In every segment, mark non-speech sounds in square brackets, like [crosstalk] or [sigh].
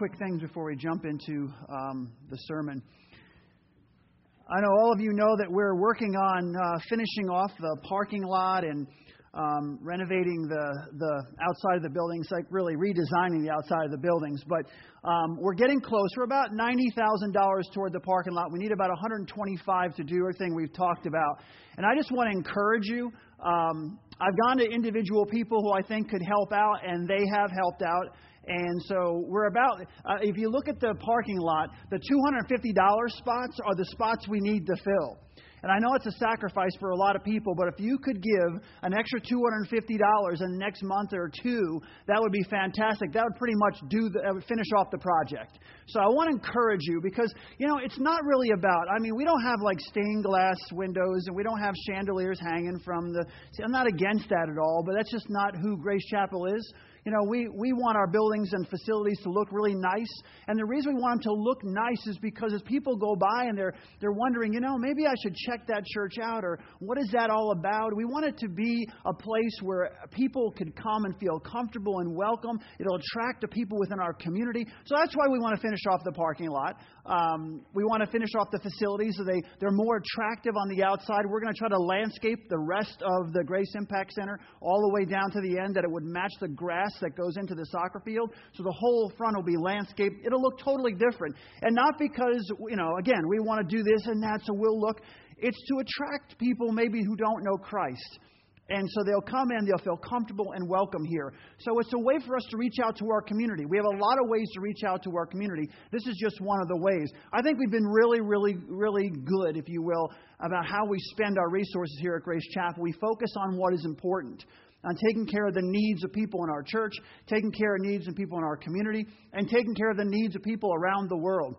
quick things before we jump into um, the sermon. I know all of you know that we're working on uh, finishing off the parking lot and um, renovating the, the outside of the buildings, like really redesigning the outside of the buildings. But um, we're getting close. We're about $90,000 toward the parking lot. We need about 125 to do everything we've talked about. And I just want to encourage you. Um, I've gone to individual people who I think could help out, and they have helped out. And so we're about, uh, if you look at the parking lot, the $250 spots are the spots we need to fill. And I know it's a sacrifice for a lot of people, but if you could give an extra $250 in the next month or two, that would be fantastic. That would pretty much do the, would finish off the project. So I want to encourage you because, you know, it's not really about, I mean, we don't have like stained glass windows and we don't have chandeliers hanging from the, see, I'm not against that at all, but that's just not who Grace Chapel is. You know, we, we want our buildings and facilities to look really nice. And the reason we want them to look nice is because as people go by and they're, they're wondering, you know, maybe I should check that church out or what is that all about? We want it to be a place where people could come and feel comfortable and welcome. It'll attract the people within our community. So that's why we want to finish off the parking lot. Um, we want to finish off the facilities so they, they're more attractive on the outside. We're going to try to landscape the rest of the Grace Impact Center all the way down to the end that it would match the grass that goes into the soccer field. So the whole front will be landscaped. It'll look totally different. And not because, you know, again, we want to do this and that so we'll look. It's to attract people maybe who don't know Christ. And so they'll come in, they'll feel comfortable and welcome here. So it's a way for us to reach out to our community. We have a lot of ways to reach out to our community. This is just one of the ways. I think we've been really, really, really good, if you will, about how we spend our resources here at Grace Chapel. We focus on what is important on taking care of the needs of people in our church, taking care of needs of people in our community, and taking care of the needs of people around the world.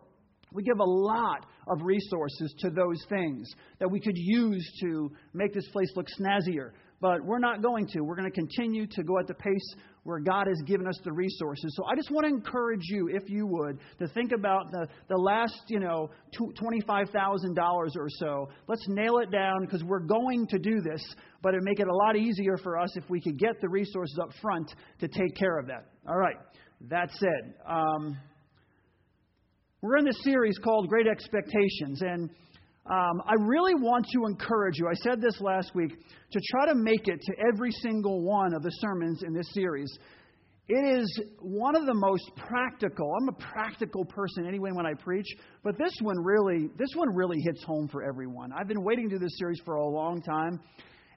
We give a lot of resources to those things that we could use to make this place look snazzier, but we're not going to. We're going to continue to go at the pace where God has given us the resources. So I just want to encourage you, if you would, to think about the, the last, you know, $25,000 or so. Let's nail it down because we're going to do this, but it'd make it a lot easier for us if we could get the resources up front to take care of that. All right. That said, um, we're in this series called Great Expectations, and um, I really want to encourage you. I said this last week to try to make it to every single one of the sermons in this series. It is one of the most practical. I'm a practical person anyway when I preach, but this one really, this one really hits home for everyone. I've been waiting to do this series for a long time,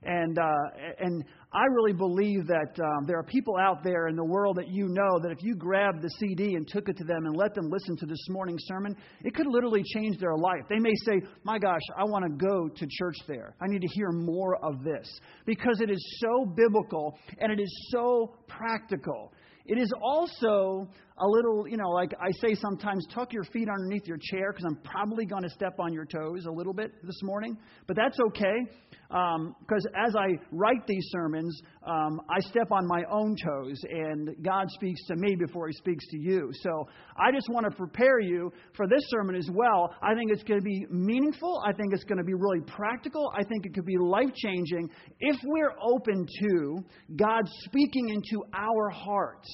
and, uh, and I really believe that um, there are people out there in the world that you know that if you grabbed the CD and took it to them and let them listen to this morning's sermon, it could literally change their life. They may say, My gosh, I want to go to church there. I need to hear more of this. Because it is so biblical and it is so practical. It is also a little, you know, like I say sometimes, tuck your feet underneath your chair because I'm probably going to step on your toes a little bit this morning. But that's okay because um, as I write these sermons, um, I step on my own toes and God speaks to me before He speaks to you. So I just want to prepare you for this sermon as well. I think it's going to be meaningful. I think it's going to be really practical. I think it could be life changing if we're open to God speaking into our hearts.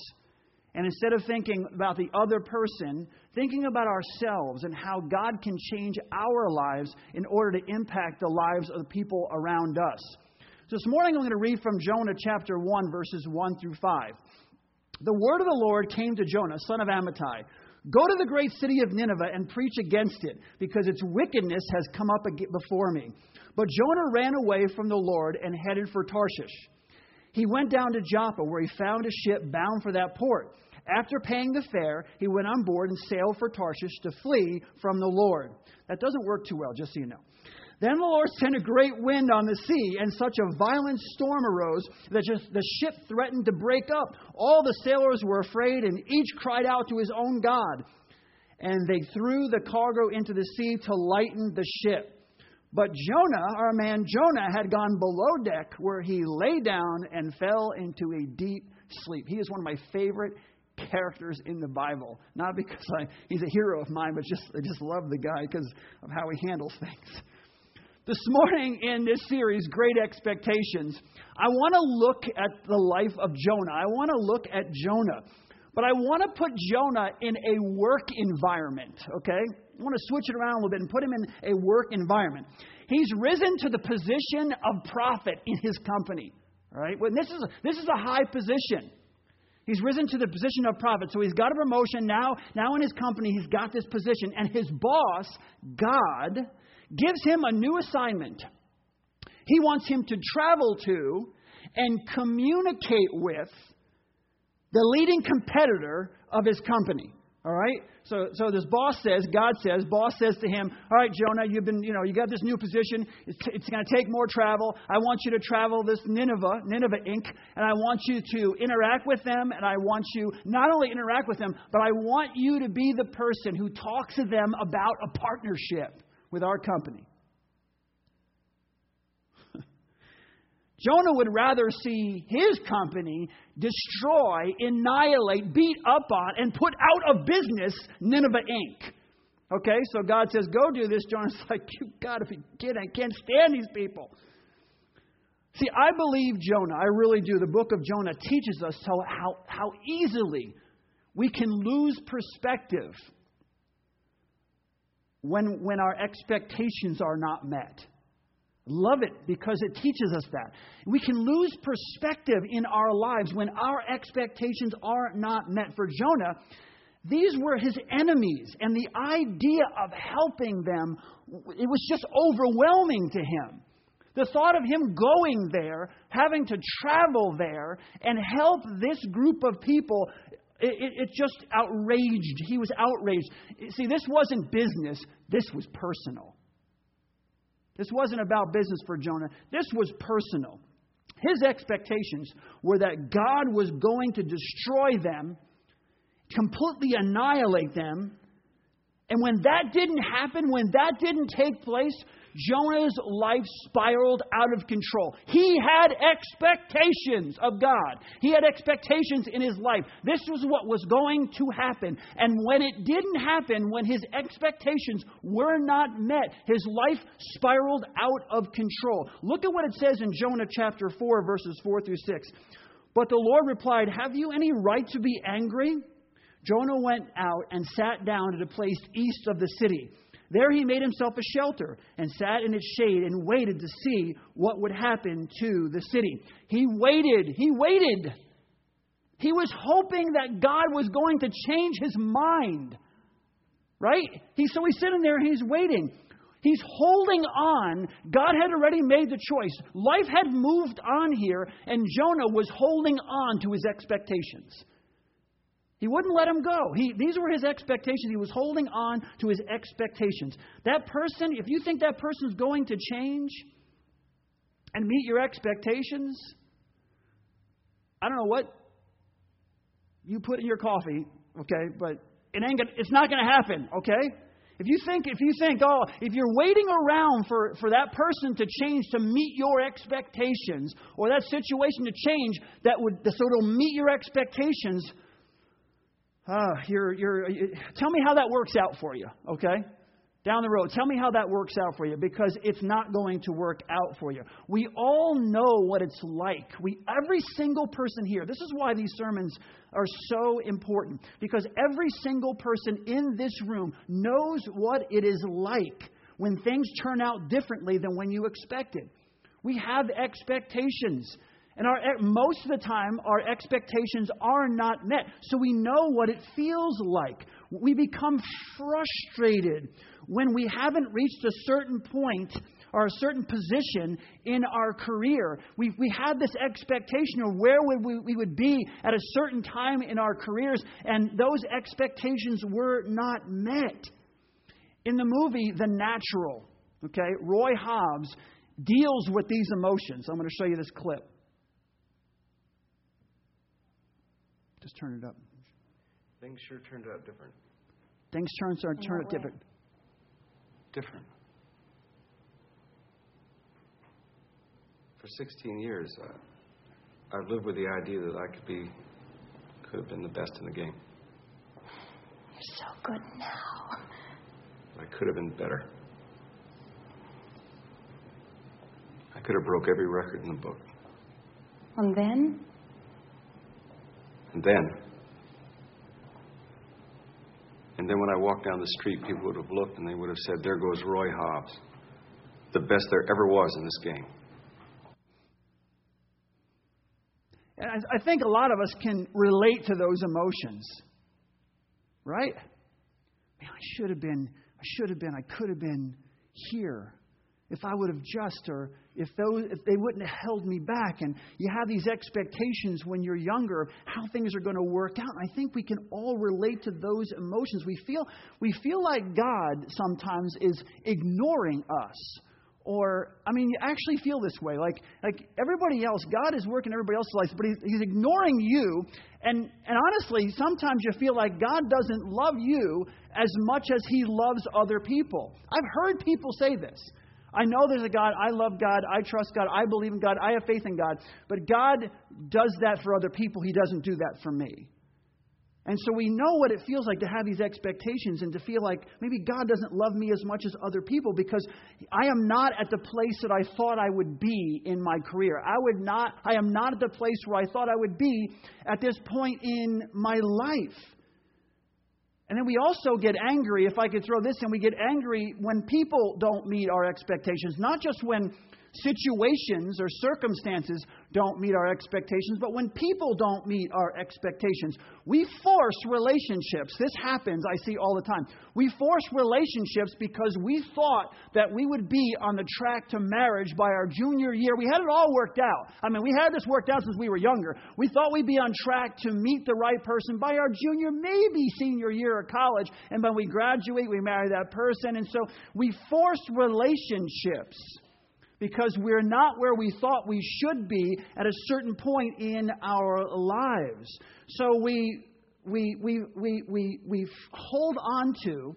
And instead of thinking about the other person, thinking about ourselves and how God can change our lives in order to impact the lives of the people around us. So this morning I'm going to read from Jonah chapter 1, verses 1 through 5. The word of the Lord came to Jonah, son of Amittai. Go to the great city of Nineveh and preach against it, because its wickedness has come up before me. But Jonah ran away from the Lord and headed for Tarshish. He went down to Joppa, where he found a ship bound for that port. After paying the fare, he went on board and sailed for Tarshish to flee from the Lord. That doesn't work too well, just so you know. Then the Lord sent a great wind on the sea, and such a violent storm arose that the ship threatened to break up. All the sailors were afraid, and each cried out to his own God. And they threw the cargo into the sea to lighten the ship. But Jonah, our man Jonah, had gone below deck where he lay down and fell into a deep sleep. He is one of my favorite characters in the Bible. Not because I, he's a hero of mine, but just I just love the guy because of how he handles things. This morning in this series, Great Expectations, I want to look at the life of Jonah. I want to look at Jonah. But I want to put Jonah in a work environment, okay? Want to switch it around a little bit and put him in a work environment. He's risen to the position of prophet in his company, Right? Well, this is this is a high position. He's risen to the position of prophet. So he's got a promotion now. Now in his company, he's got this position. And his boss, God, gives him a new assignment. He wants him to travel to and communicate with the leading competitor of his company. All right? So, so this boss says, God says, boss says to him, All right, Jonah, you've been, you know, you got this new position. It's, it's going to take more travel. I want you to travel this Nineveh, Nineveh Inc., and I want you to interact with them, and I want you not only interact with them, but I want you to be the person who talks to them about a partnership with our company. Jonah would rather see his company destroy, annihilate, beat up on, and put out of business Nineveh Inc. Okay, so God says, Go do this. Jonah's [laughs] like, You gotta be kidding. I can't stand these people. See, I believe Jonah. I really do. The book of Jonah teaches us how, how, how easily we can lose perspective when, when our expectations are not met. Love it because it teaches us that. We can lose perspective in our lives when our expectations are not met. For Jonah, these were his enemies, and the idea of helping them, it was just overwhelming to him. The thought of him going there, having to travel there, and help this group of people, it, it, it just outraged. He was outraged. See, this wasn't business, this was personal. This wasn't about business for Jonah, this was personal. His expectations were that God was going to destroy them, completely annihilate them. And when that didn't happen, when that didn't take place, Jonah's life spiraled out of control. He had expectations of God. He had expectations in his life. This was what was going to happen. And when it didn't happen, when his expectations were not met, his life spiraled out of control. Look at what it says in Jonah chapter 4, verses 4 through 6. But the Lord replied, Have you any right to be angry? Jonah went out and sat down at a place east of the city. There he made himself a shelter and sat in its shade and waited to see what would happen to the city. He waited. He waited. He was hoping that God was going to change his mind. Right? He, so he's sitting there and he's waiting. He's holding on. God had already made the choice. Life had moved on here, and Jonah was holding on to his expectations. He wouldn't let him go. He, these were his expectations. He was holding on to his expectations. That person, if you think that person is going to change and meet your expectations, I don't know what you put in your coffee, okay, but it ain't gonna, it's not going to happen, okay? If you think, if you think, oh, if you're waiting around for, for that person to change to meet your expectations, or that situation to change that would so it'll meet your expectations, uh, you're, you're, tell me how that works out for you, okay? Down the road. Tell me how that works out for you because it's not going to work out for you. We all know what it's like. We, every single person here, this is why these sermons are so important because every single person in this room knows what it is like when things turn out differently than when you expected. We have expectations. And our, most of the time, our expectations are not met. So we know what it feels like. We become frustrated when we haven't reached a certain point or a certain position in our career. We, we had this expectation of where would we, we would be at a certain time in our careers, and those expectations were not met. In the movie The Natural, okay, Roy Hobbs deals with these emotions. I'm going to show you this clip. Just turn it up. Things sure turned out different. Things turn out turn out different. Different. For 16 years, uh, I've lived with the idea that I could be, could have been the best in the game. You're so good now. I could have been better. I could have broke every record in the book. And then? And then And then when I walked down the street, people would have looked and they would have said, There goes Roy Hobbs, the best there ever was in this game. And I, think a lot of us can relate to those emotions, right? Man, I should have been, I should have been, I could have been here if I would have just, or if, those, if they wouldn't have held me back. And you have these expectations when you're younger of how things are going to work out. And I think we can all relate to those emotions. We feel, we feel like God sometimes is ignoring us or I mean, you actually feel this way. Like, like everybody else, God is working everybody else's life, but he's, he's ignoring you. And, and honestly, sometimes you feel like God doesn't love you as much as He loves other people. I've heard people say this. I know there's a God. I love God. I trust God. I believe in God. I have faith in God. But God does that for other people. He doesn't do that for me. And so we know what it feels like to have these expectations and to feel like maybe God doesn't love me as much as other people because I am not at the place that I thought I would be in my career. I would not I am not at the place where I thought I would be at this point in my life. And then we also get angry, if I could throw this in, we get angry when people don't meet our expectations, not just when situations or circumstances don't meet our expectations, but when people don't meet our expectations, we force relationships. This happens, I see all the time. We force relationships because we thought that we would be on the track to marriage by our junior year. We had it all worked out. I mean, we had this worked out since we were younger. We thought we'd be on track to meet the right person by our junior, maybe senior year of college. And when we graduate, we marry that person. And so we force relationships because we're not where we thought we should be at a certain point in our lives. So we, we, we, we, we, we hold on to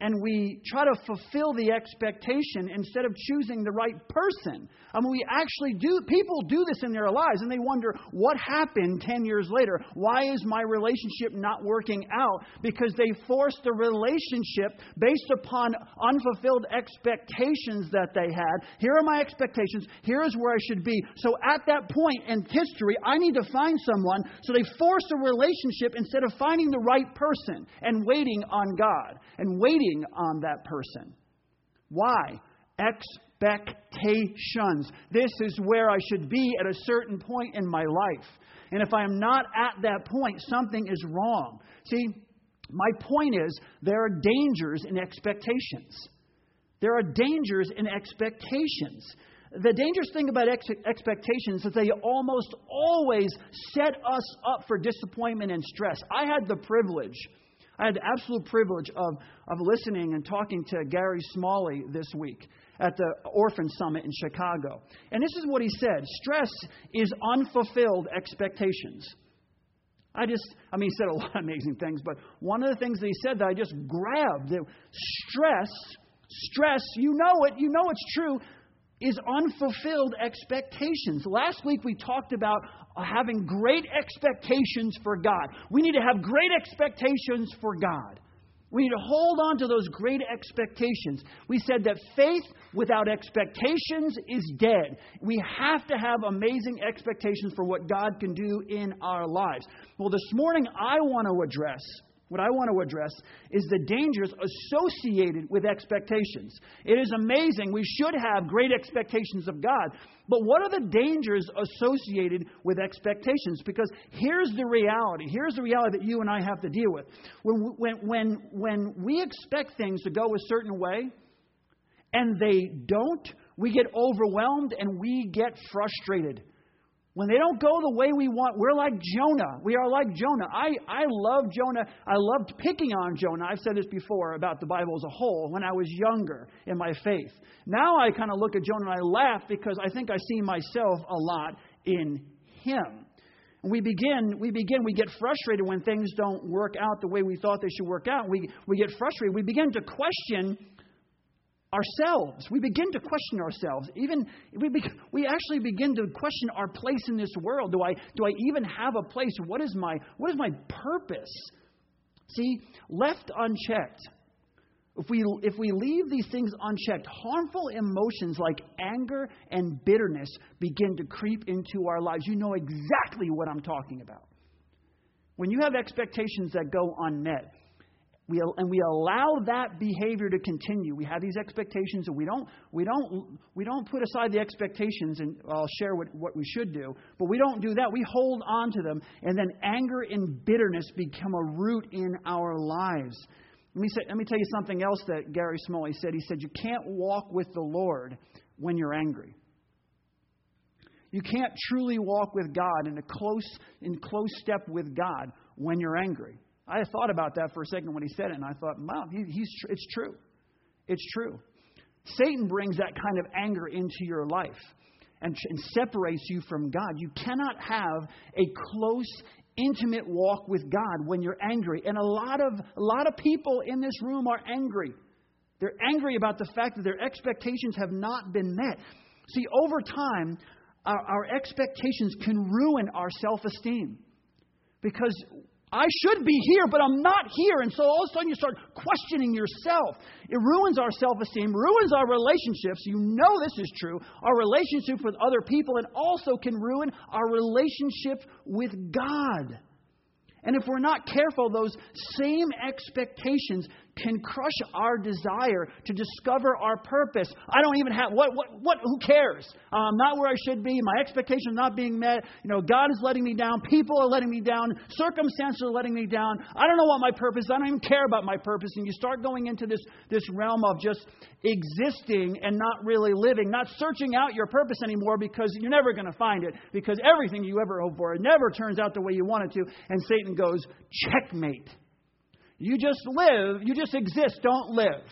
and we try to fulfill the expectation instead of choosing the right person. I mean, we actually do, people do this in their lives and they wonder, what happened 10 years later? Why is my relationship not working out? Because they forced the relationship based upon unfulfilled expectations that they had. Here are my expectations. Here is where I should be. So at that point in history, I need to find someone. So they forced a relationship instead of finding the right person and waiting on God and waiting on that person. Why? Expectations. This is where I should be at a certain point in my life. And if I am not at that point, something is wrong. See, my point is there are dangers in expectations. There are dangers in expectations. The dangerous thing about ex- expectations is that they almost always set us up for disappointment and stress. I had the privilege I had the absolute privilege of, of listening and talking to Gary Smalley this week at the Orphan Summit in Chicago. And this is what he said stress is unfulfilled expectations. I just, I mean, he said a [laughs] lot of amazing things, but one of the things that he said that I just grabbed that stress, stress, you know it, you know it's true, is unfulfilled expectations. Last week we talked about having great expectations for God. We need to have great expectations for God. We need to hold on to those great expectations. We said that faith without expectations is dead. We have to have amazing expectations for what God can do in our lives. Well, this morning I want to address what I want to address is the dangers associated with expectations. It is amazing. We should have great expectations of God. But what are the dangers associated with expectations? Because here's the reality. Here's the reality that you and I have to deal with. When, when, when, when we expect things to go a certain way and they don't, we get overwhelmed and we get frustrated. When they don't go the way we want, we're like Jonah. We are like Jonah. I, I love Jonah. I loved picking on Jonah. I've said this before about the Bible as a whole when I was younger in my faith. Now I kind of look at Jonah and I laugh because I think I see myself a lot in him. We begin, we begin, we get frustrated when things don't work out the way we thought they should work out. We, we get frustrated. We begin to question ourselves. We begin to question ourselves. Even we, be, we actually begin to question our place in this world. Do I do I even have a place? What is my what is my purpose? See, left unchecked, if we if we leave these things unchecked, harmful emotions like anger and bitterness begin to creep into our lives. You know exactly what I'm talking about. When you have expectations that go unmet, we, and we allow that behavior to continue. We have these expectations, and we don't, we don't, we don't put aside the expectations, and I'll share what, what we should do, but we don't do that. We hold on to them, and then anger and bitterness become a root in our lives. Let me, say, let me tell you something else that Gary Smalley said. He said, You can't walk with the Lord when you're angry. You can't truly walk with God in a close, in close step with God when you're angry. I thought about that for a second when he said it, and I thought, wow, he, he's, it's true. It's true. Satan brings that kind of anger into your life and, and separates you from God. You cannot have a close, intimate walk with God when you're angry. And a lot of, a lot of people in this room are angry. They're angry about the fact that their expectations have not been met. See, over time, our, our expectations can ruin our self esteem because I should be here, but I'm not here. And so all of a sudden you start questioning yourself. It ruins our self esteem, ruins our relationships. You know this is true. Our relationship with other people, and also can ruin our relationship with God. And if we're not careful, those same expectations can crush our desire to discover our purpose. I don't even have what what what who cares? Uh, I'm not where I should be. My expectations are not being met. You know, God is letting me down. People are letting me down. Circumstances are letting me down. I don't know what my purpose is. I don't even care about my purpose. And you start going into this this realm of just existing and not really living, not searching out your purpose anymore because you're never going to find it because everything you ever hope for it never turns out the way you want it to. And Satan goes, checkmate. You just live, you just exist, don't live.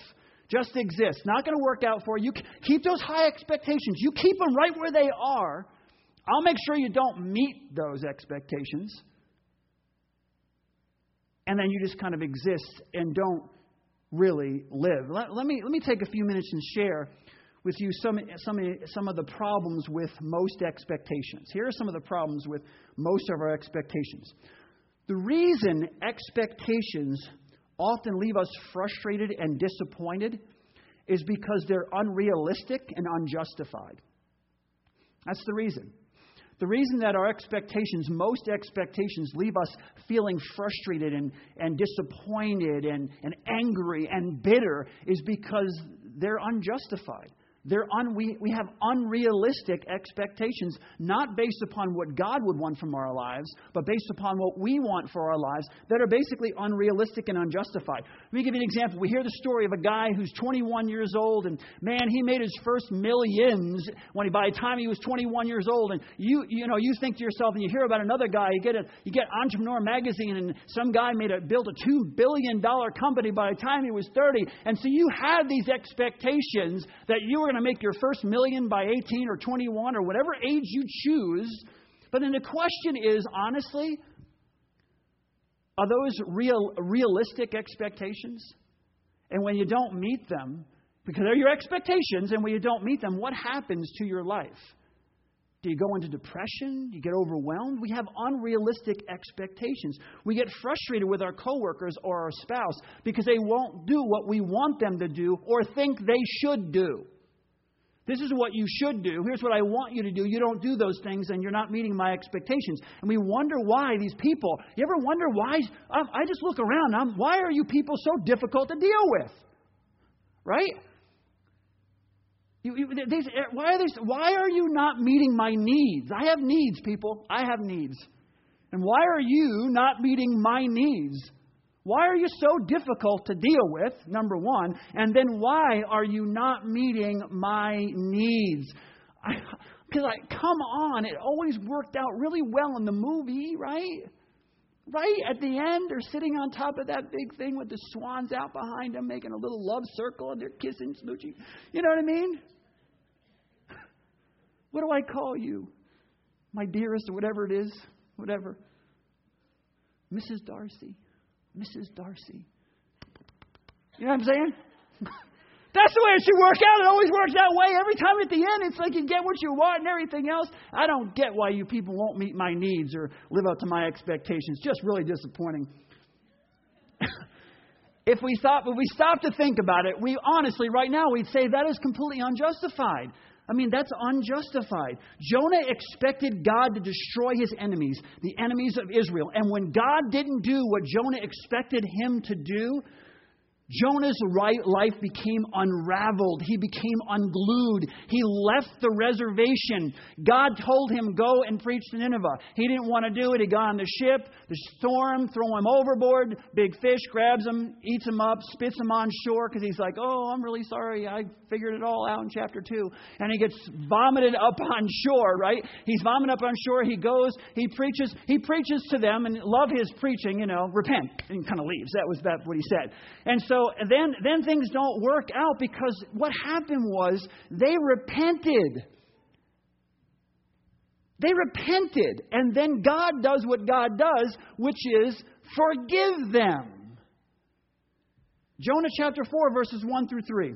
Just exist. Not going to work out for you. Keep those high expectations. You keep them right where they are. I'll make sure you don't meet those expectations. And then you just kind of exist and don't really live. Let, let, me, let me take a few minutes and share with you some, some, some of the problems with most expectations. Here are some of the problems with most of our expectations. The reason expectations often leave us frustrated and disappointed is because they're unrealistic and unjustified. That's the reason. The reason that our expectations, most expectations, leave us feeling frustrated and, and disappointed and, and angry and bitter is because they're unjustified. They're un, we, we have unrealistic expectations, not based upon what God would want from our lives, but based upon what we want for our lives that are basically unrealistic and unjustified. Let me give you an example. We hear the story of a guy who's 21 years old, and man, he made his first millions when he, by the time he was 21 years old. And you, you know, you think to yourself, and you hear about another guy. You get a, you get Entrepreneur Magazine, and some guy made a built a two billion dollar company by the time he was 30. And so you had these expectations that you were going to make your first million by 18 or 21 or whatever age you choose. But then the question is honestly, are those real, realistic expectations? And when you don't meet them, because they're your expectations, and when you don't meet them, what happens to your life? Do you go into depression? Do you get overwhelmed? We have unrealistic expectations. We get frustrated with our coworkers or our spouse because they won't do what we want them to do or think they should do. This is what you should do. Here's what I want you to do. You don't do those things, and you're not meeting my expectations. And we wonder why these people. You ever wonder why? Um, I just look around. I'm, why are you people so difficult to deal with? Right? You, you, why, are why are you not meeting my needs? I have needs, people. I have needs. And why are you not meeting my needs? Why are you so difficult to deal with? Number one. And then why are you not meeting my needs? Because I, come on, it always worked out really well in the movie, right? Right at the end, they're sitting on top of that big thing with the swans out behind them, making a little love circle, and they're kissing, smooching. You know what I mean? [sighs] What do I call you? My dearest, or whatever it is, whatever. Mrs. Darcy. Mrs. Darcy. You know what I'm saying? [laughs] That's the way it should work out. It always works that way. Every time at the end, it's like you get what you want and everything else. I don't get why you people won't meet my needs or live up to my expectations. Just really disappointing. [laughs] if we stop, if we stop to think about it, we honestly, right now, we'd say that is completely unjustified. I mean, that's unjustified. Jonah expected God to destroy his enemies, the enemies of Israel. And when God didn't do what Jonah expected him to do, Jonah's life became unraveled. He became unglued. He left the reservation. God told him, Go and preach to Nineveh. He didn't want to do it. He got on the ship, the storm, throw him overboard. Big fish grabs him, eats him up, spits him on shore because he's like, Oh, I'm really sorry. I figured it all out in chapter 2. And he gets vomited up [laughs] on shore, right? He's vomited up on shore. He goes, he preaches, he preaches to them and love his preaching, you know, repent, and kind of leaves. That was that what he said. And so so then, then things don't work out because what happened was they repented. They repented. And then God does what God does, which is forgive them. Jonah chapter 4, verses 1 through 3.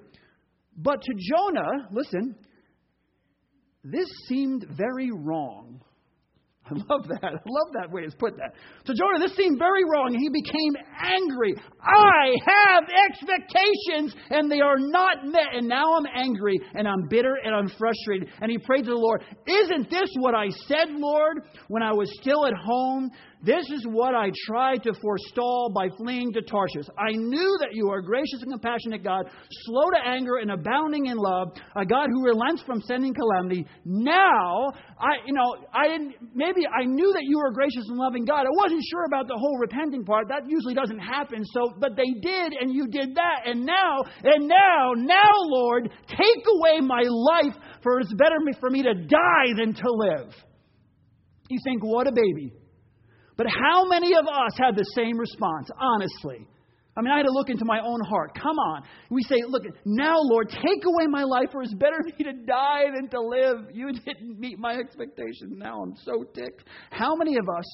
But to Jonah, listen, this seemed very wrong. I [laughs] love that. I love that way it's put that. So Jonah, this seemed very wrong, and he became angry. I have expectations, and they are not met, and now I'm angry, and I'm bitter, and I'm frustrated. And he prayed to the Lord, Isn't this what I said, Lord, when I was still at home? This is what I tried to forestall by fleeing to Tarshish. I knew that you are gracious and compassionate God, slow to anger and abounding in love, a God who relents from sending calamity. Now, I, you know, I didn't, maybe I knew that you were gracious and loving God. I wasn't sure about the whole repenting part. That usually doesn't happen. So, but they did, and you did that. And now, and now, now, Lord, take away my life, for it's better for me to die than to live. You think, what a baby. But how many of us had the same response, honestly? I mean, I had to look into my own heart. Come on. We say, Look, now, Lord, take away my life, for it's better [laughs] for me to die than to live. You [laughs] didn't meet my expectations. Now I'm so ticked. How many of us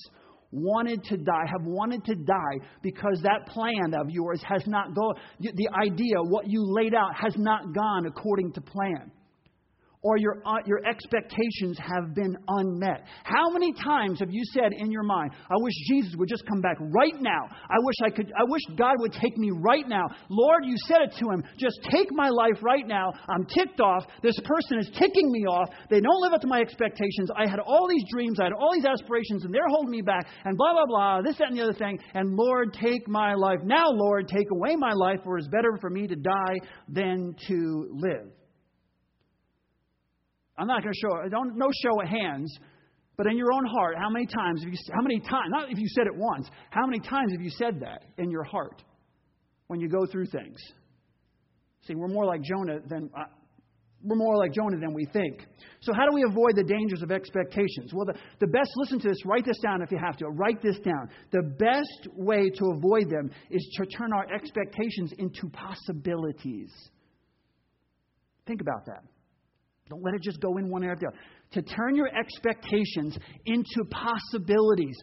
wanted to die, have wanted to die because that plan of yours has not gone, the idea, what you laid out, has not gone according to plan? Or your, uh, your expectations have been unmet. How many times have you said in your mind, I wish Jesus would just come back right now. I wish I could, I wish God would take me right now. Lord, you said it to him, just take my life right now. I'm ticked off. This person is ticking me off. They don't live up to my expectations. I had all these dreams, I had all these aspirations, and they're holding me back, and blah, blah, blah, this, that, and the other thing. And Lord, take my life. Now, Lord, take away my life, for it's better for me to die than to live. I'm not going to show, don't, no show of hands, but in your own heart, how many times have you, how many times, not if you said it once, how many times have you said that in your heart when you go through things? See, we're more like Jonah than, uh, we're more like Jonah than we think. So, how do we avoid the dangers of expectations? Well, the, the best, listen to this, write this down if you have to. Write this down. The best way to avoid them is to turn our expectations into possibilities. Think about that. Don't let it just go in one area or the other. To turn your expectations into possibilities.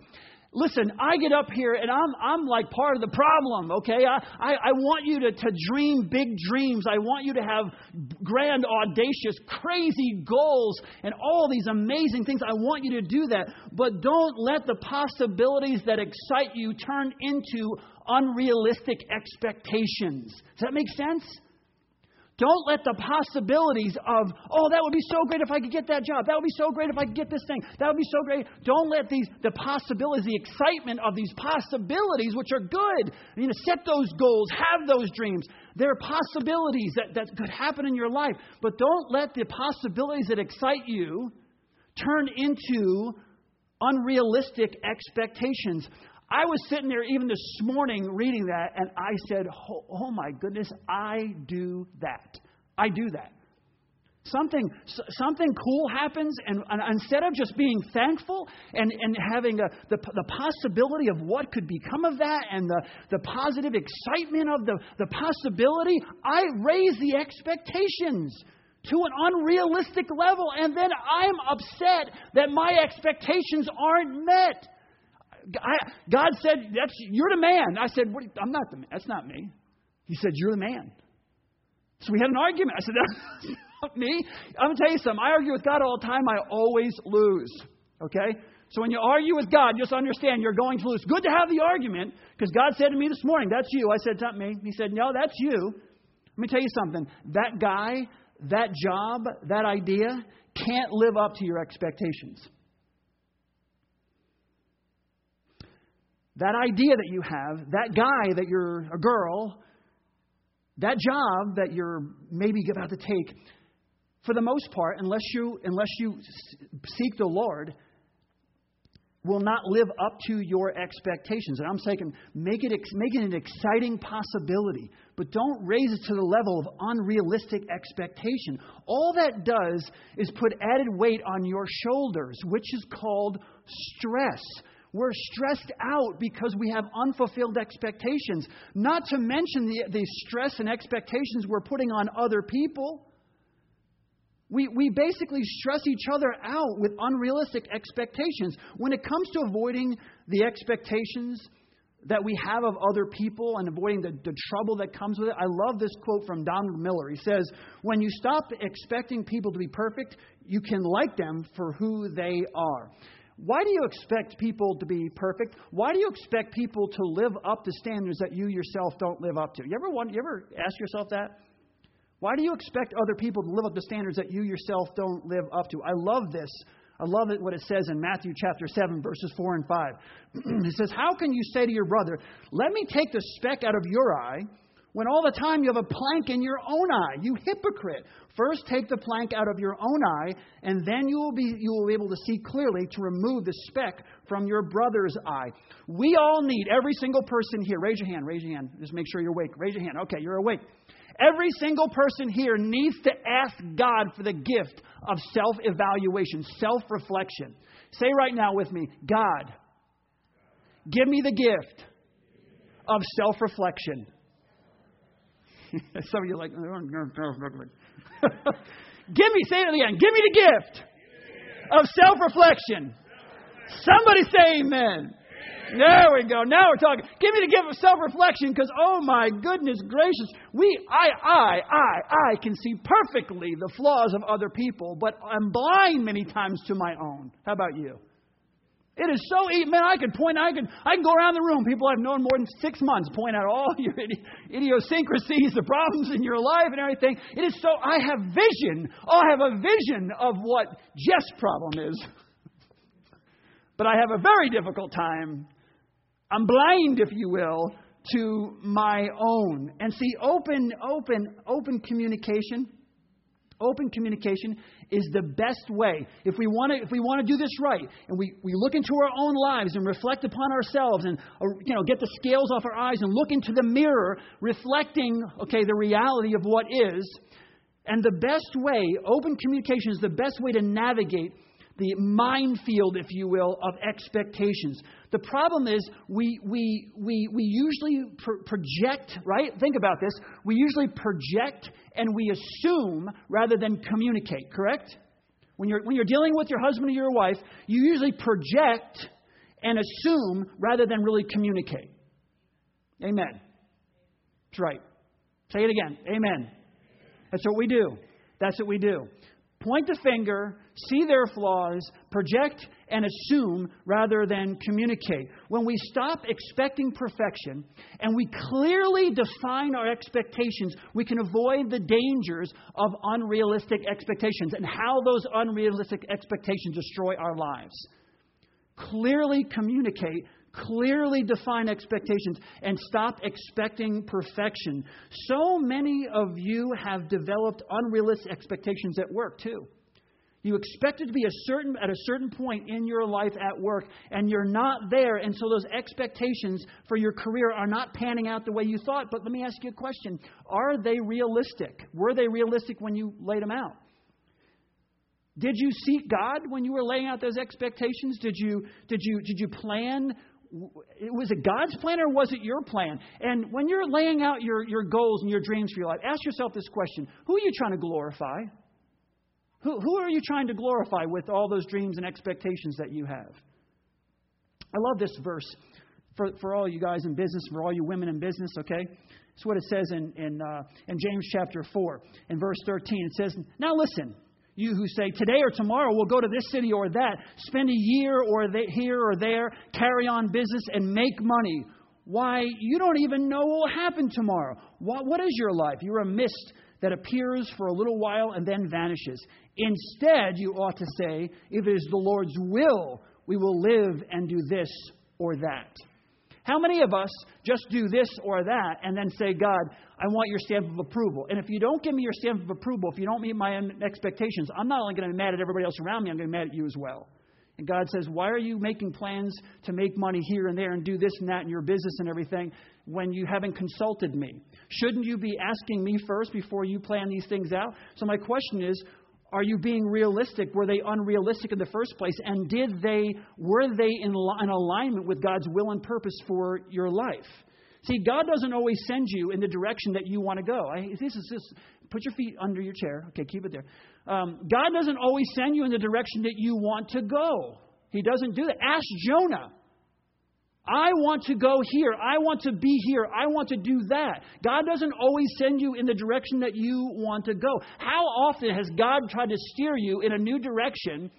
Listen, I get up here and I'm, I'm like part of the problem, okay? I, I, I want you to, to dream big dreams. I want you to have grand, audacious, crazy goals and all these amazing things. I want you to do that. But don't let the possibilities that excite you turn into unrealistic expectations. Does that make sense? Don't let the possibilities of, oh, that would be so great if I could get that job. That would be so great if I could get this thing. That would be so great. Don't let these, the possibilities, the excitement of these possibilities, which are good, you know, set those goals, have those dreams. There are possibilities that, that could happen in your life. But don't let the possibilities that excite you turn into unrealistic expectations. I was sitting there even this morning reading that, and I said, oh, oh, my goodness, I do that. I do that. Something, something cool happens, and, and instead of just being thankful and, and having a, the, the possibility of what could become of that and the, the positive excitement of the, the possibility, I raise the expectations to an unrealistic level, and then I'm upset that my expectations aren't met. God said, "That's you're the man." I said, "I'm not the man. That's not me." He said, "You're the man." So we had an argument. I said, [laughs] "That's not me." I'm gonna tell you something. I argue with God all the time. I always lose. Okay. So when you argue with God, just understand you're going to lose. Good to have the argument because God said to me this morning, "That's you." I said, "It's not me." He said, "No, that's you." Let me tell you something. That guy that job, that idea can't live up to your expectations. That idea that you have, that guy that you're a girl, that job that you're maybe about to take, for the most part, unless you unless you seek the Lord, will not live up to your expectations. And I'm saying, make it, make it an exciting possibility, but don't raise it to the level of unrealistic expectation. All that does is put added weight on your shoulders, which is called stress. We're stressed out because we have unfulfilled expectations, not to mention the, the stress and expectations we're putting on other people. We, we basically stress each other out with unrealistic expectations. When it comes to avoiding the expectations that we have of other people and avoiding the, the trouble that comes with it, I love this quote from Donald Miller. He says, When you stop expecting people to be perfect, you can like them for who they are. Why do you expect people to be perfect? Why do you expect people to live up to standards that you yourself don't live up to? You ever, want, you ever ask yourself that? Why do you expect other people to live up to standards that you yourself don't live up to? I love this. I love it what it says in Matthew chapter 7, verses 4 and 5. [clears throat] it says, How can you say to your brother, Let me take the speck out of your eye, when all the time you have a plank in your own eye? You hypocrite. First take the plank out of your own eye, and then you will be you will be able to see clearly to remove the speck from your brother's eye. We all need every single person here. Raise your hand, raise your hand. Just make sure you're awake. Raise your hand. Okay, you're awake. Every single person here needs to ask God for the gift of self evaluation, self reflection. Say right now with me God, give me the gift of self reflection. [laughs] Some of you are like, [laughs] give me, say it again, give me the gift of self reflection. Somebody say amen. There we go. Now we're talking. Give me the gift of self-reflection because, oh my goodness gracious, we, I, I, I, I can see perfectly the flaws of other people, but I'm blind many times to my own. How about you? It is so easy. Man, I could point, I can, I can go around the room, people I've known more than six months, point out all [laughs] your idiosyncrasies, the problems in your life and everything. It is so, I have vision. Oh, I have a vision of what Jeff's problem is. [laughs] but I have a very difficult time I'm blind, if you will, to my own. And see, open, open, open communication. Open communication is the best way. If we want to, if we want to do this right, and we, we look into our own lives and reflect upon ourselves, and uh, you know, get the scales off our eyes and look into the mirror, reflecting, okay, the reality of what is. And the best way, open communication is the best way to navigate the minefield, if you will, of expectations. The problem is we, we, we, we usually project, right? Think about this. We usually project and we assume rather than communicate, correct? When you're, when you're dealing with your husband or your wife, you usually project and assume rather than really communicate. Amen. That's right. Say it again. Amen. That's what we do. That's what we do point the finger, see their flaws, project and assume rather than communicate. When we stop expecting perfection and we clearly define our expectations, we can avoid the dangers of unrealistic expectations and how those unrealistic expectations destroy our lives. Clearly communicate clearly define expectations and stop expecting perfection. So many of you have developed unrealistic expectations at work, too. You expect it to be a certain, at a certain point in your life at work, and you're not there, and so those expectations for your career are not panning out the way you thought. But let me ask you a question Are they realistic? Were they realistic when you laid them out? Did you seek God when you were laying out those expectations? Did you, did you, did you plan was it God's plan or was it your plan? And when you're laying out your, your goals and your dreams for your life, ask yourself this question Who are you trying to glorify? Who, who are you trying to glorify with all those dreams and expectations that you have? I love this verse for, for all you guys in business, for all you women in business, okay? It's what it says in, in, uh, in James chapter 4, in verse 13. It says, Now listen. You who say, today or tomorrow we'll go to this city or that, spend a year or here or there, carry on business and make money. Why, you don't even know what will happen tomorrow. What, what is your life? You're a mist that appears for a little while and then vanishes. Instead, you ought to say, if it is the Lord's will, we will live and do this or that. How many of us just do this or that and then say, God, I want your stamp of approval? And if you don't give me your stamp of approval, if you don't meet my expectations, I'm not only going to be mad at everybody else around me, I'm going to be mad at you as well. And God says, Why are you making plans to make money here and there and do this and that in your business and everything when you haven't consulted me? Shouldn't you be asking me first before you plan these things out? So, my question is, are you being realistic? Were they unrealistic in the first place? And did they were they in, in alignment with God's will and purpose for your life? See, God doesn't always send you in the direction that you want to go. I, this is just put your feet under your chair. Okay, keep it there. Um, God doesn't always send you in the direction that you want to go. He doesn't do that. Ask Jonah. I want to go here. I want to be here. I want to do that. God doesn't always send you in the direction that you want to go. How often has God tried to steer you in a new direction,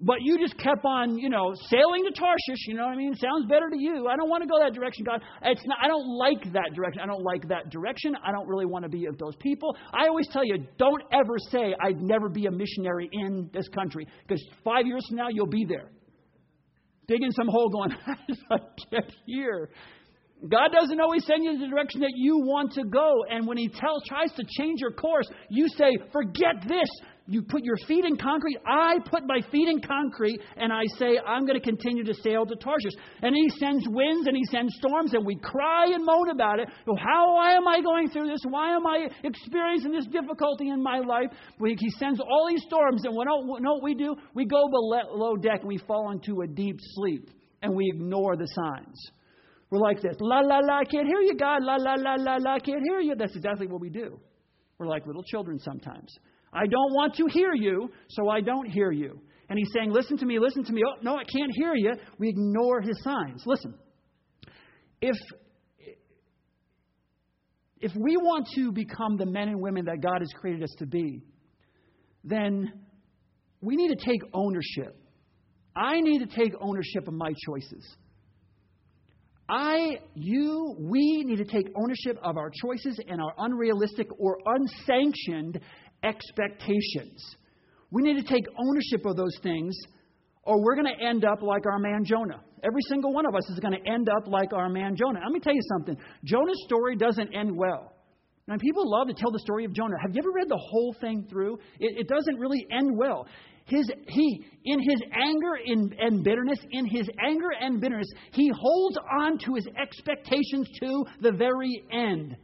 but you just kept on, you know, sailing to Tarshish? You know what I mean? Sounds better to you. I don't want to go that direction, God. It's not, I don't like that direction. I don't like that direction. I don't really want to be of those people. I always tell you, don't ever say, I'd never be a missionary in this country, because five years from now, you'll be there digging some hole going, how [laughs] did I get here? God doesn't always send you the direction that you want to go. And when He tells, tries to change your course, you say, forget this. You put your feet in concrete. I put my feet in concrete and I say, I'm going to continue to sail to Tarshish. And He sends winds and He sends storms and we cry and moan about it. How why am I going through this? Why am I experiencing this difficulty in my life? He sends all these storms and what, know what we do? We go below deck and we fall into a deep sleep and we ignore the signs. We're like this, la la la, I can't hear you, God, la la la la la, I can't hear you. That's exactly what we do. We're like little children sometimes. I don't want to hear you, so I don't hear you. And he's saying, Listen to me, listen to me. Oh, no, I can't hear you. We ignore his signs. Listen, if, if we want to become the men and women that God has created us to be, then we need to take ownership. I need to take ownership of my choices. I, you, we need to take ownership of our choices and our unrealistic or unsanctioned expectations. We need to take ownership of those things, or we're going to end up like our man Jonah. Every single one of us is going to end up like our man Jonah. Let me tell you something Jonah's story doesn't end well. Now, people love to tell the story of Jonah. Have you ever read the whole thing through? It, it doesn't really end well. His, he, in his anger in, and bitterness, in his anger and bitterness, he holds on to his expectations to the very end.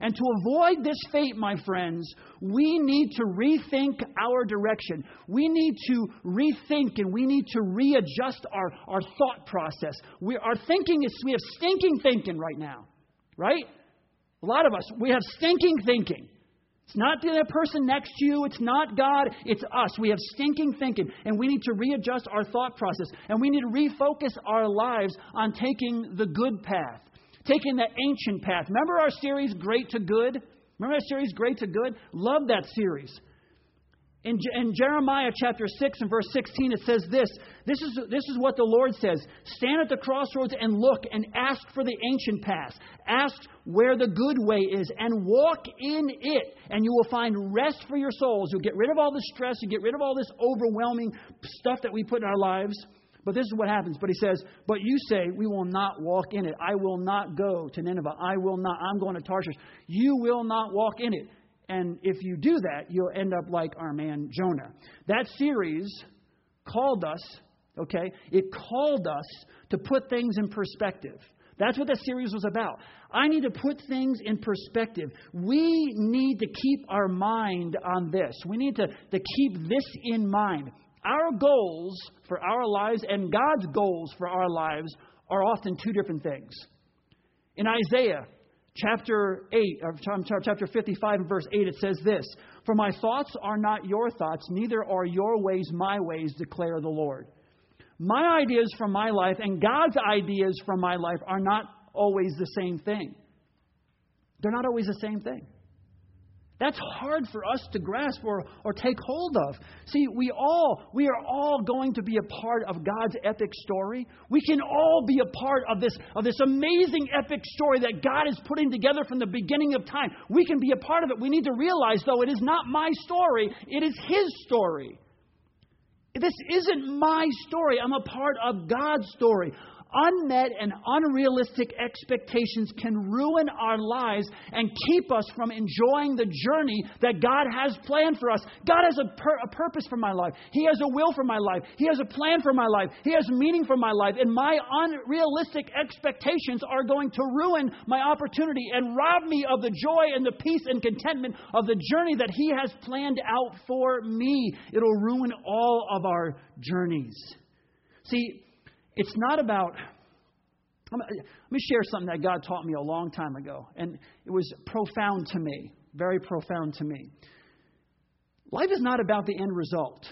And to avoid this fate, my friends, we need to rethink our direction. We need to rethink and we need to readjust our, our thought process. We, our thinking is, we have stinking thinking right now, right? A lot of us, we have stinking thinking. It's not the person next to you. It's not God. It's us. We have stinking thinking, and we need to readjust our thought process, and we need to refocus our lives on taking the good path taking the ancient path. Remember our series, Great to Good? Remember our series, Great to Good? Love that series. In, in, Jeremiah chapter 6 and verse 16, it says this this is, this is what the Lord says Stand at the crossroads and look and ask for the ancient path. Ask where the good way is and walk in it, and you will find rest for your souls. You'll get rid of all the stress, you get rid of all this overwhelming stuff that we put in our lives. But this is what happens. But he says, But you say, We will not walk in it. I will not go to Nineveh. I will not. I'm going to Tarshish. You will not walk in it. And if you do that, you'll end up like our man Jonah. That series called us, okay, it called us to put things in perspective. That's what that series was about. I need to put things in perspective. We need to keep our mind on this. We need to, to keep this in mind. Our goals for our lives and God's goals for our lives are often two different things. In Isaiah chapter 8, or chapter 55 and verse 8, it says this For my thoughts are not your thoughts, neither are your ways my ways, declare the Lord. My ideas from my life and God's ideas from my life are not always the same thing. They're not always the same thing. That's hard for us to grasp or, or take hold of. See, we all, we are all going to be a part of God's epic story. We can all be a part of this, of this amazing epic story that God is putting together from the beginning of time. We can be a part of it. We need to realize, though, it is not my story, it is His story. This isn't my story. I'm a part of God's story. Unmet and unrealistic expectations can ruin our lives and keep us from enjoying the journey that God has planned for us. God has a, pur- a, purpose for my life. He has a will for my life. He has a plan for my life. He has meaning for my life. And my unrealistic expectations are going to ruin my opportunity and rob me of the joy and the peace and contentment of the journey that He has planned out for me. It'll ruin all of our journeys. See, it's not about. Let me share something that God taught me a long time ago, and it was profound to me, very profound to me. Life is not about the end result.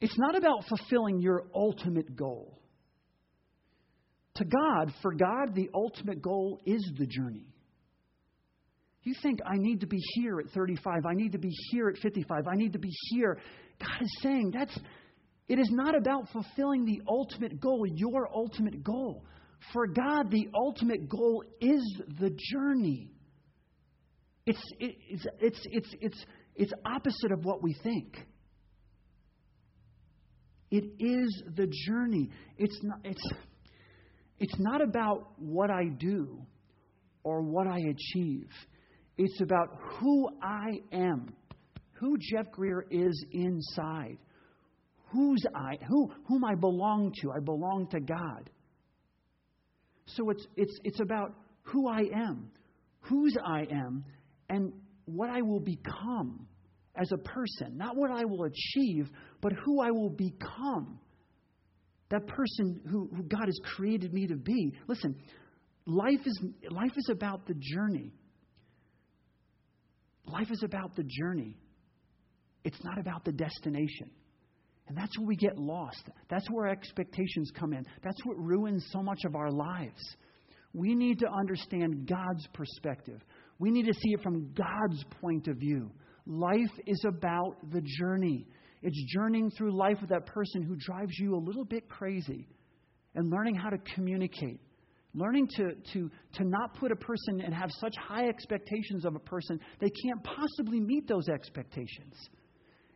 It's not about fulfilling your ultimate goal. To God, for God, the ultimate goal is the journey. You think, I need to be here at 35, I need to be here at 55, I need to be here. God is saying, that's, it is not about fulfilling the ultimate goal, your ultimate goal. For God, the ultimate goal is the journey. It's, it's, it's, it's, it's, it's opposite of what we think. It is the journey. It's not, it's, it's not about what I do or what I achieve. It's about who I am, who Jeff Greer is inside whose I, who, whom I belong to. I belong to God. So it's, it's, it's about who I am, whose I am, and what I will become as a person. Not what I will achieve, but who I will become. That person who, who God has created me to be. Listen, life is, life is about the journey. Life is about the journey. It's not about the destination. And that's where we get lost. That's where expectations come in. That's what ruins so much of our lives. We need to understand God's perspective. We need to see it from God's point of view. Life is about the journey. It's journeying through life with that person who drives you a little bit crazy and learning how to communicate. Learning to, to, to not put a person and have such high expectations of a person, they can't possibly meet those expectations.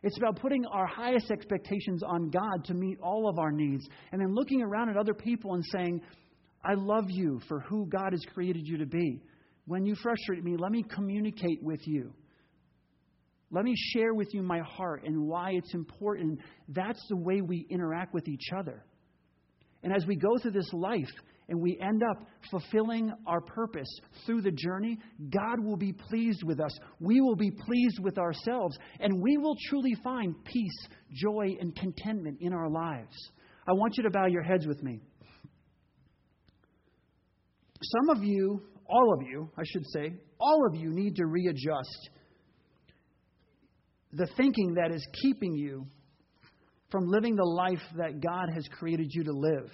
It's about putting our highest expectations on God to meet all of our needs, and then looking around at other people and saying, I love you for who God has created you to be. When you frustrate me, let me communicate with you. Let me share with you my heart and why it's important. That's the way we interact with each other. And as we go through this life, and we end up fulfilling our purpose through the journey, God will be pleased with us. We will be pleased with ourselves, and we will truly find peace, joy, and contentment in our lives. I want you to bow your heads with me. Some of you, all of you, I should say, all of you need to readjust the thinking that is keeping you from living the life that God has created you to live.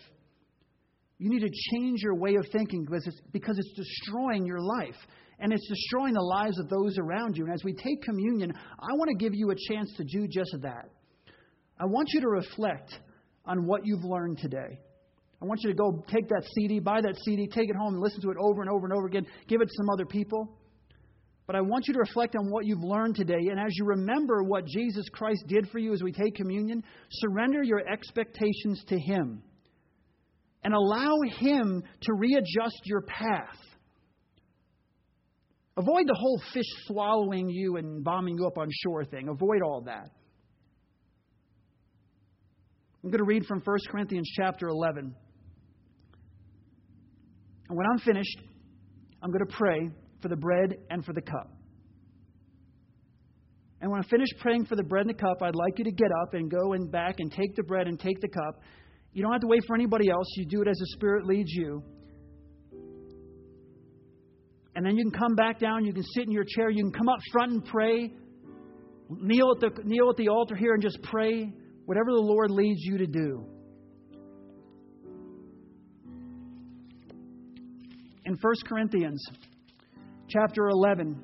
You need to change your way of thinking because it's, because it's destroying your life and it's destroying the lives of those around you. And as we take communion, I want to give you a chance to do just that. I want you to reflect on what you've learned today. I want you to go take that CD, buy that CD, take it home and listen to it over and over and over again. Give it to some other people. But I want you to reflect on what you've learned today. And as you remember what Jesus Christ did for you as we take communion, surrender your expectations to Him and allow Him to readjust your path. Avoid the whole fish swallowing you and bombing you up on shore thing. Avoid all that. I'm going to read from 1 Corinthians chapter 11. And when I'm finished, I'm going to pray for the bread and for the cup. And when I finish praying for the bread and the cup, I'd like you to get up and go and back and take the bread and take the cup you don't have to wait for anybody else. You do it as the Spirit leads you. And then you can come back down. You can sit in your chair. You can come up front and pray. Kneel at the, kneel at the altar here and just pray whatever the Lord leads you to do. In 1 Corinthians chapter 11,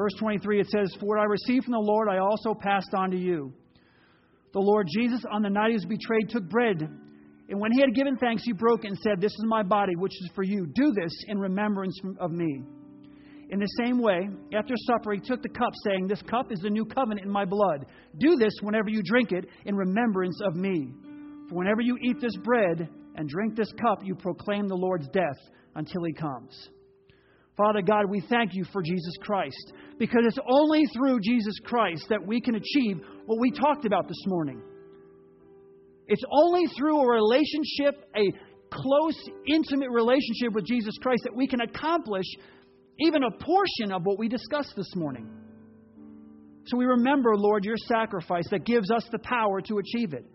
Verse 23, it says, For what I received from the Lord, I also passed on to you. The Lord Jesus, on the night he was betrayed, took bread. And when he had given thanks, he broke and said, This is my body, which is for you. Do this in remembrance of me. In the same way, after supper, he took the cup, saying, This cup is the new covenant in my blood. Do this whenever you drink it in remembrance of me. For whenever you eat this bread and drink this cup, you proclaim the Lord's death until he comes. Father God, we thank you for Jesus Christ because it's only through Jesus Christ that we can achieve what we talked about this morning. It's only through a relationship, a close, intimate relationship with Jesus Christ, that we can accomplish even a portion of what we discussed this morning. So we remember, Lord, your sacrifice that gives us the power to achieve it.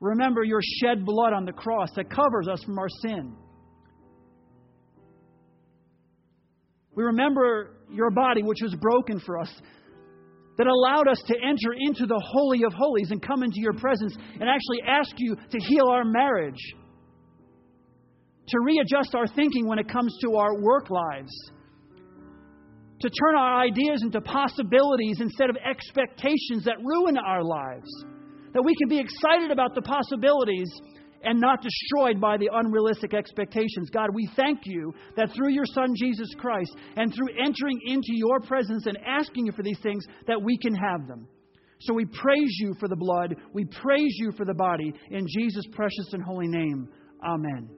Remember your shed blood on the cross that covers us from our sin. We remember your body, which was broken for us, that allowed us to enter into the Holy of Holies and come into your presence and actually ask you to heal our marriage, to readjust our thinking when it comes to our work lives, to turn our ideas into possibilities instead of expectations that ruin our lives, that we can be excited about the possibilities and not destroyed by the unrealistic expectations. God, we thank you that through your Son Jesus Christ and through entering into your presence and asking you for these things, that we can have them. So we praise you for the blood. We praise you for the body. In Jesus' precious and holy name, amen.